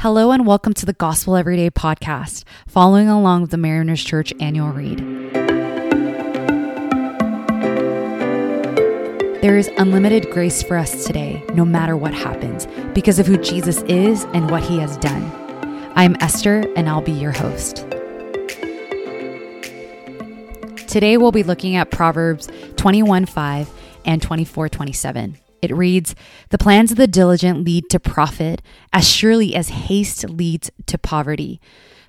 Hello and welcome to the Gospel Everyday podcast, following along with the Mariners Church annual read. There is unlimited grace for us today, no matter what happens, because of who Jesus is and what he has done. I'm Esther, and I'll be your host. Today we'll be looking at Proverbs 21 5 and 24 27. It reads, The plans of the diligent lead to profit as surely as haste leads to poverty.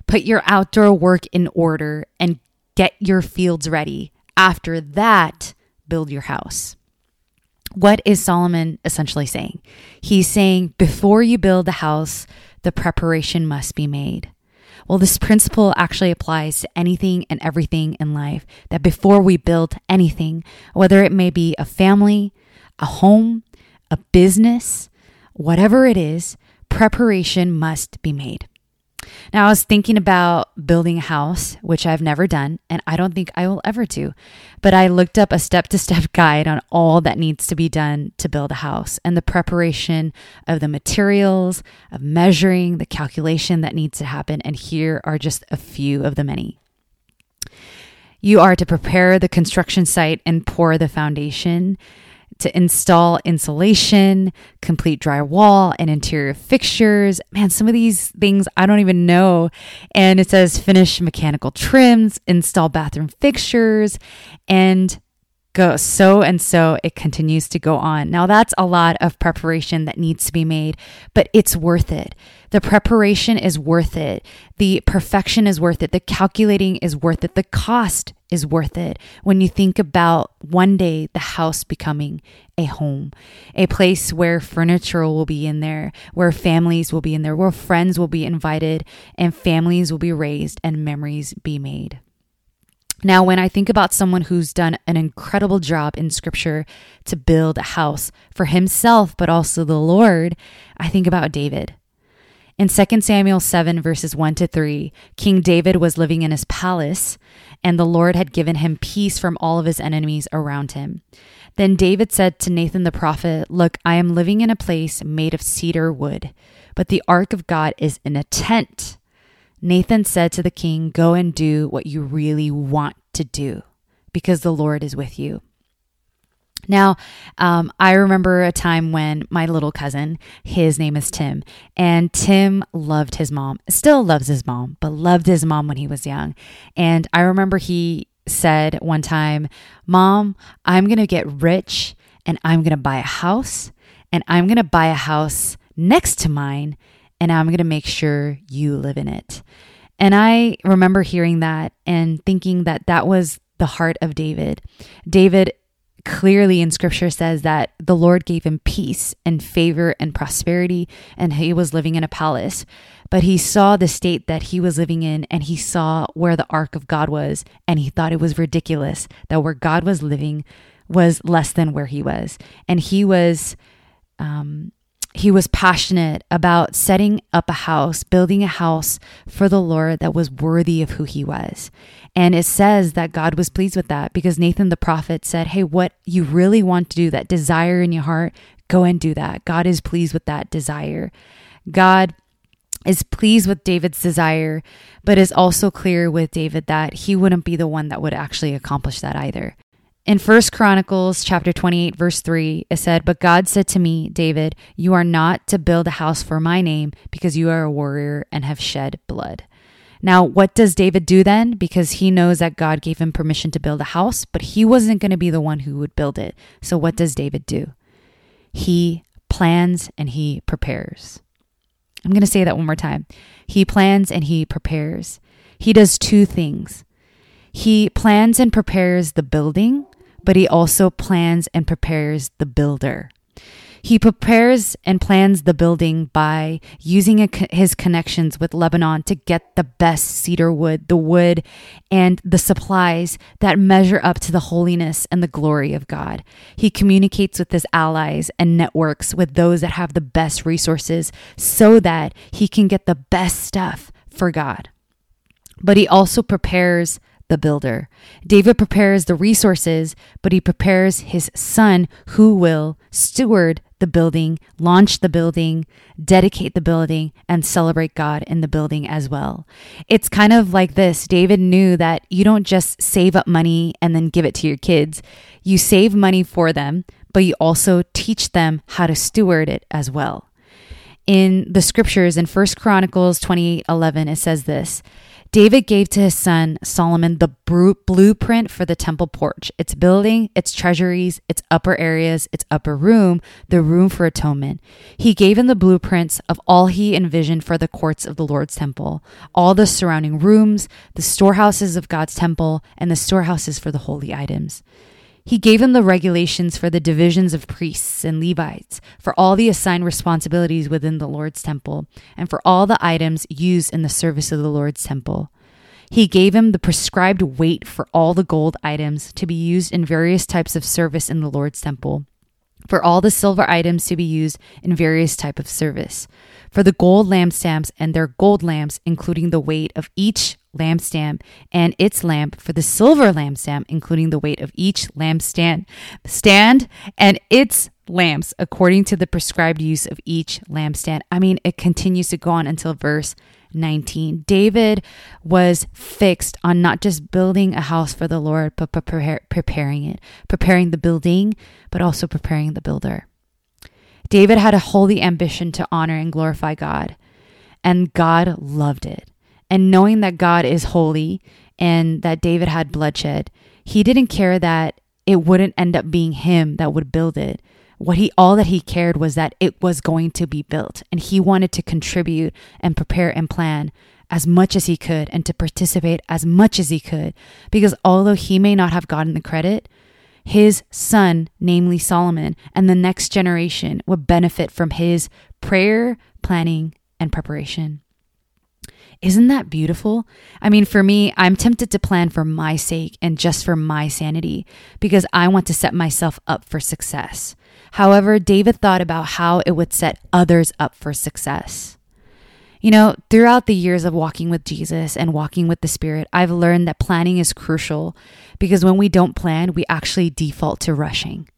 Put your outdoor work in order and get your fields ready. After that, build your house. What is Solomon essentially saying? He's saying before you build the house, the preparation must be made. Well, this principle actually applies to anything and everything in life. That before we build anything, whether it may be a family, a home, a business, whatever it is, preparation must be made. Now, I was thinking about building a house, which I've never done, and I don't think I will ever do. But I looked up a step to step guide on all that needs to be done to build a house and the preparation of the materials, of measuring, the calculation that needs to happen. And here are just a few of the many. You are to prepare the construction site and pour the foundation to install insulation, complete drywall, and interior fixtures. Man, some of these things I don't even know. And it says finish mechanical trims, install bathroom fixtures, and go so and so it continues to go on. Now that's a lot of preparation that needs to be made, but it's worth it. The preparation is worth it. The perfection is worth it. The calculating is worth it. The cost is worth it when you think about one day the house becoming a home, a place where furniture will be in there, where families will be in there, where friends will be invited, and families will be raised and memories be made. Now, when I think about someone who's done an incredible job in scripture to build a house for himself, but also the Lord, I think about David. In 2 Samuel 7, verses 1 to 3, King David was living in his palace, and the Lord had given him peace from all of his enemies around him. Then David said to Nathan the prophet, Look, I am living in a place made of cedar wood, but the ark of God is in a tent. Nathan said to the king, Go and do what you really want to do, because the Lord is with you. Now, um, I remember a time when my little cousin, his name is Tim, and Tim loved his mom, still loves his mom, but loved his mom when he was young. And I remember he said one time, Mom, I'm going to get rich and I'm going to buy a house and I'm going to buy a house next to mine and I'm going to make sure you live in it. And I remember hearing that and thinking that that was the heart of David. David clearly in scripture says that the Lord gave him peace and favor and prosperity, and he was living in a palace. But he saw the state that he was living in, and he saw where the ark of God was, and he thought it was ridiculous that where God was living was less than where he was. And he was um, he was passionate about setting up a house, building a house for the Lord that was worthy of who he was. And it says that God was pleased with that because Nathan the prophet said, Hey, what you really want to do, that desire in your heart, go and do that. God is pleased with that desire. God is pleased with David's desire, but is also clear with David that he wouldn't be the one that would actually accomplish that either. In First Chronicles chapter 28 verse 3 it said, "But God said to me, David, you are not to build a house for my name because you are a warrior and have shed blood." Now, what does David do then? Because he knows that God gave him permission to build a house, but he wasn't going to be the one who would build it. So what does David do? He plans and he prepares. I'm going to say that one more time. He plans and he prepares. He does two things. He plans and prepares the building but he also plans and prepares the builder. He prepares and plans the building by using a, his connections with Lebanon to get the best cedar wood, the wood and the supplies that measure up to the holiness and the glory of God. He communicates with his allies and networks with those that have the best resources so that he can get the best stuff for God. But he also prepares the builder. David prepares the resources, but he prepares his son who will steward the building, launch the building, dedicate the building, and celebrate God in the building as well. It's kind of like this David knew that you don't just save up money and then give it to your kids, you save money for them, but you also teach them how to steward it as well. In the scriptures in First Chronicles 28 11, it says this David gave to his son Solomon the blueprint for the temple porch, its building, its treasuries, its upper areas, its upper room, the room for atonement. He gave him the blueprints of all he envisioned for the courts of the Lord's temple, all the surrounding rooms, the storehouses of God's temple, and the storehouses for the holy items. He gave him the regulations for the divisions of priests and Levites, for all the assigned responsibilities within the Lord's temple, and for all the items used in the service of the Lord's temple. He gave him the prescribed weight for all the gold items to be used in various types of service in the Lord's temple, for all the silver items to be used in various type of service, for the gold lampstands and their gold lamps, including the weight of each lampstand and its lamp for the silver lampstand, including the weight of each lampstand stand and its lamps according to the prescribed use of each lampstand. I mean, it continues to go on until verse 19. David was fixed on not just building a house for the Lord, but preparing it, preparing the building, but also preparing the builder. David had a holy ambition to honor and glorify God, and God loved it. And knowing that God is holy and that David had bloodshed, he didn't care that it wouldn't end up being him that would build it. What he all that he cared was that it was going to be built and he wanted to contribute and prepare and plan as much as he could and to participate as much as he could because although he may not have gotten the credit, his son, namely Solomon, and the next generation would benefit from his prayer, planning, and preparation. Isn't that beautiful? I mean, for me, I'm tempted to plan for my sake and just for my sanity because I want to set myself up for success. However, David thought about how it would set others up for success. You know, throughout the years of walking with Jesus and walking with the Spirit, I've learned that planning is crucial because when we don't plan, we actually default to rushing.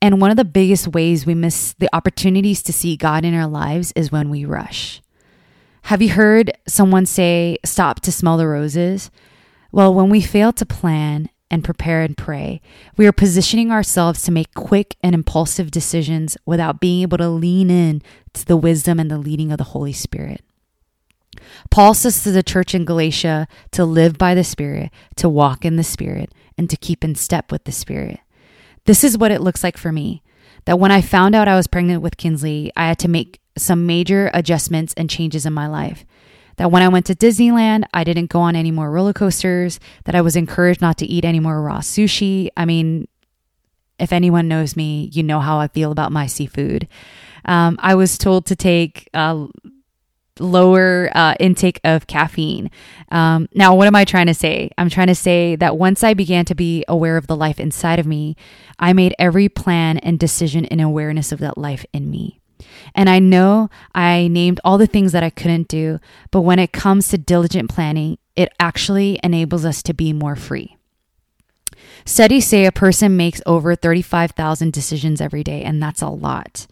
And one of the biggest ways we miss the opportunities to see God in our lives is when we rush. Have you heard someone say, stop to smell the roses? Well, when we fail to plan and prepare and pray, we are positioning ourselves to make quick and impulsive decisions without being able to lean in to the wisdom and the leading of the Holy Spirit. Paul says to the church in Galatia to live by the Spirit, to walk in the Spirit, and to keep in step with the Spirit. This is what it looks like for me. That when I found out I was pregnant with Kinsley, I had to make some major adjustments and changes in my life. That when I went to Disneyland, I didn't go on any more roller coasters, that I was encouraged not to eat any more raw sushi. I mean, if anyone knows me, you know how I feel about my seafood. Um, I was told to take a lower uh, intake of caffeine. Um, now, what am I trying to say? I'm trying to say that once I began to be aware of the life inside of me, I made every plan and decision in awareness of that life in me. And I know I named all the things that I couldn't do, but when it comes to diligent planning, it actually enables us to be more free. Studies say a person makes over 35,000 decisions every day, and that's a lot.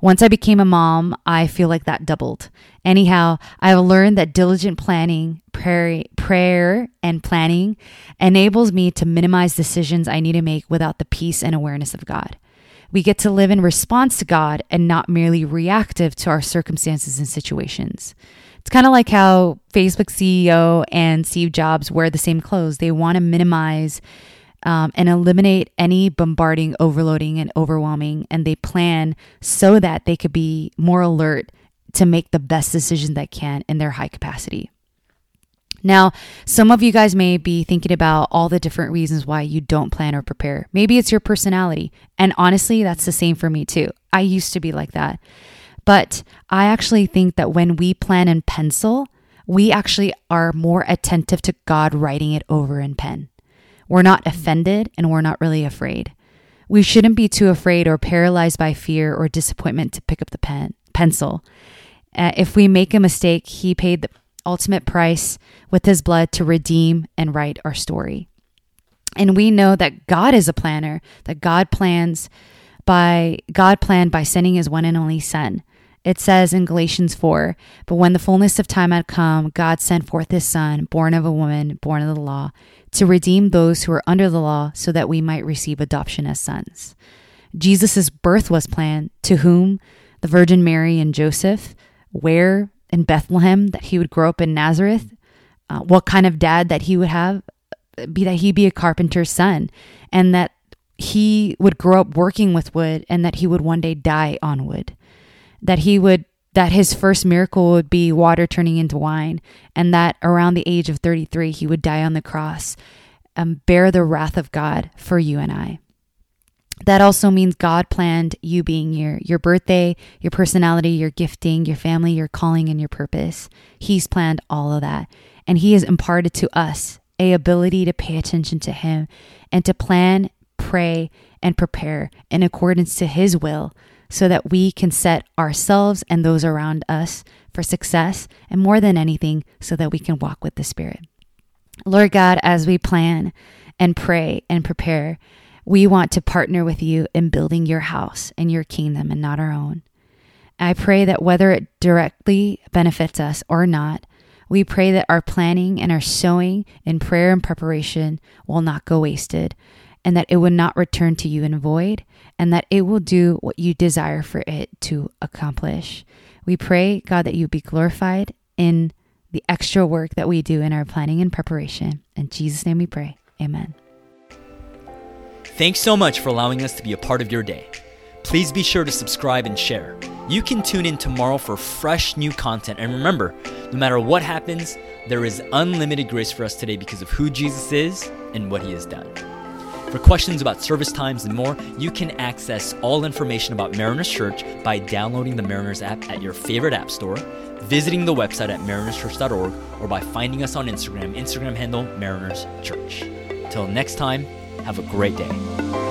Once I became a mom, I feel like that doubled. Anyhow, I've learned that diligent planning, prayer, prayer and planning enables me to minimize decisions I need to make without the peace and awareness of God. We get to live in response to God and not merely reactive to our circumstances and situations. It's kind of like how Facebook CEO and Steve Jobs wear the same clothes. They want to minimize um, and eliminate any bombarding, overloading, and overwhelming. And they plan so that they could be more alert to make the best decision they can in their high capacity. Now, some of you guys may be thinking about all the different reasons why you don't plan or prepare. Maybe it's your personality. And honestly, that's the same for me too. I used to be like that. But I actually think that when we plan in pencil, we actually are more attentive to God writing it over in pen. We're not offended and we're not really afraid. We shouldn't be too afraid or paralyzed by fear or disappointment to pick up the pen pencil. Uh, if we make a mistake, he paid the ultimate price with his blood to redeem and write our story. And we know that God is a planner, that God plans by God planned by sending his one and only son. It says in Galatians 4 But when the fullness of time had come, God sent forth his son, born of a woman, born of the law, to redeem those who were under the law, so that we might receive adoption as sons. Jesus' birth was planned, to whom the Virgin Mary and Joseph, where in Bethlehem, that he would grow up in Nazareth, uh, what kind of dad that he would have, be that he be a carpenter's son, and that he would grow up working with wood, and that he would one day die on wood, that he would that his first miracle would be water turning into wine, and that around the age of 33 he would die on the cross, and bear the wrath of God for you and I that also means God planned you being here, your birthday, your personality, your gifting, your family, your calling, and your purpose. He's planned all of that. And He has imparted to us a ability to pay attention to Him and to plan, pray, and prepare in accordance to His will so that we can set ourselves and those around us for success and more than anything, so that we can walk with the Spirit. Lord God, as we plan and pray and prepare, we want to partner with you in building your house and your kingdom and not our own. I pray that whether it directly benefits us or not, we pray that our planning and our sowing in prayer and preparation will not go wasted, and that it will not return to you in void, and that it will do what you desire for it to accomplish. We pray, God, that you be glorified in the extra work that we do in our planning and preparation. In Jesus' name we pray. Amen. Thanks so much for allowing us to be a part of your day. Please be sure to subscribe and share. You can tune in tomorrow for fresh new content. And remember, no matter what happens, there is unlimited grace for us today because of who Jesus is and what he has done. For questions about service times and more, you can access all information about Mariners Church by downloading the Mariners app at your favorite app store, visiting the website at marinerschurch.org, or by finding us on Instagram, Instagram handle Mariners Church. Till next time, have a great day.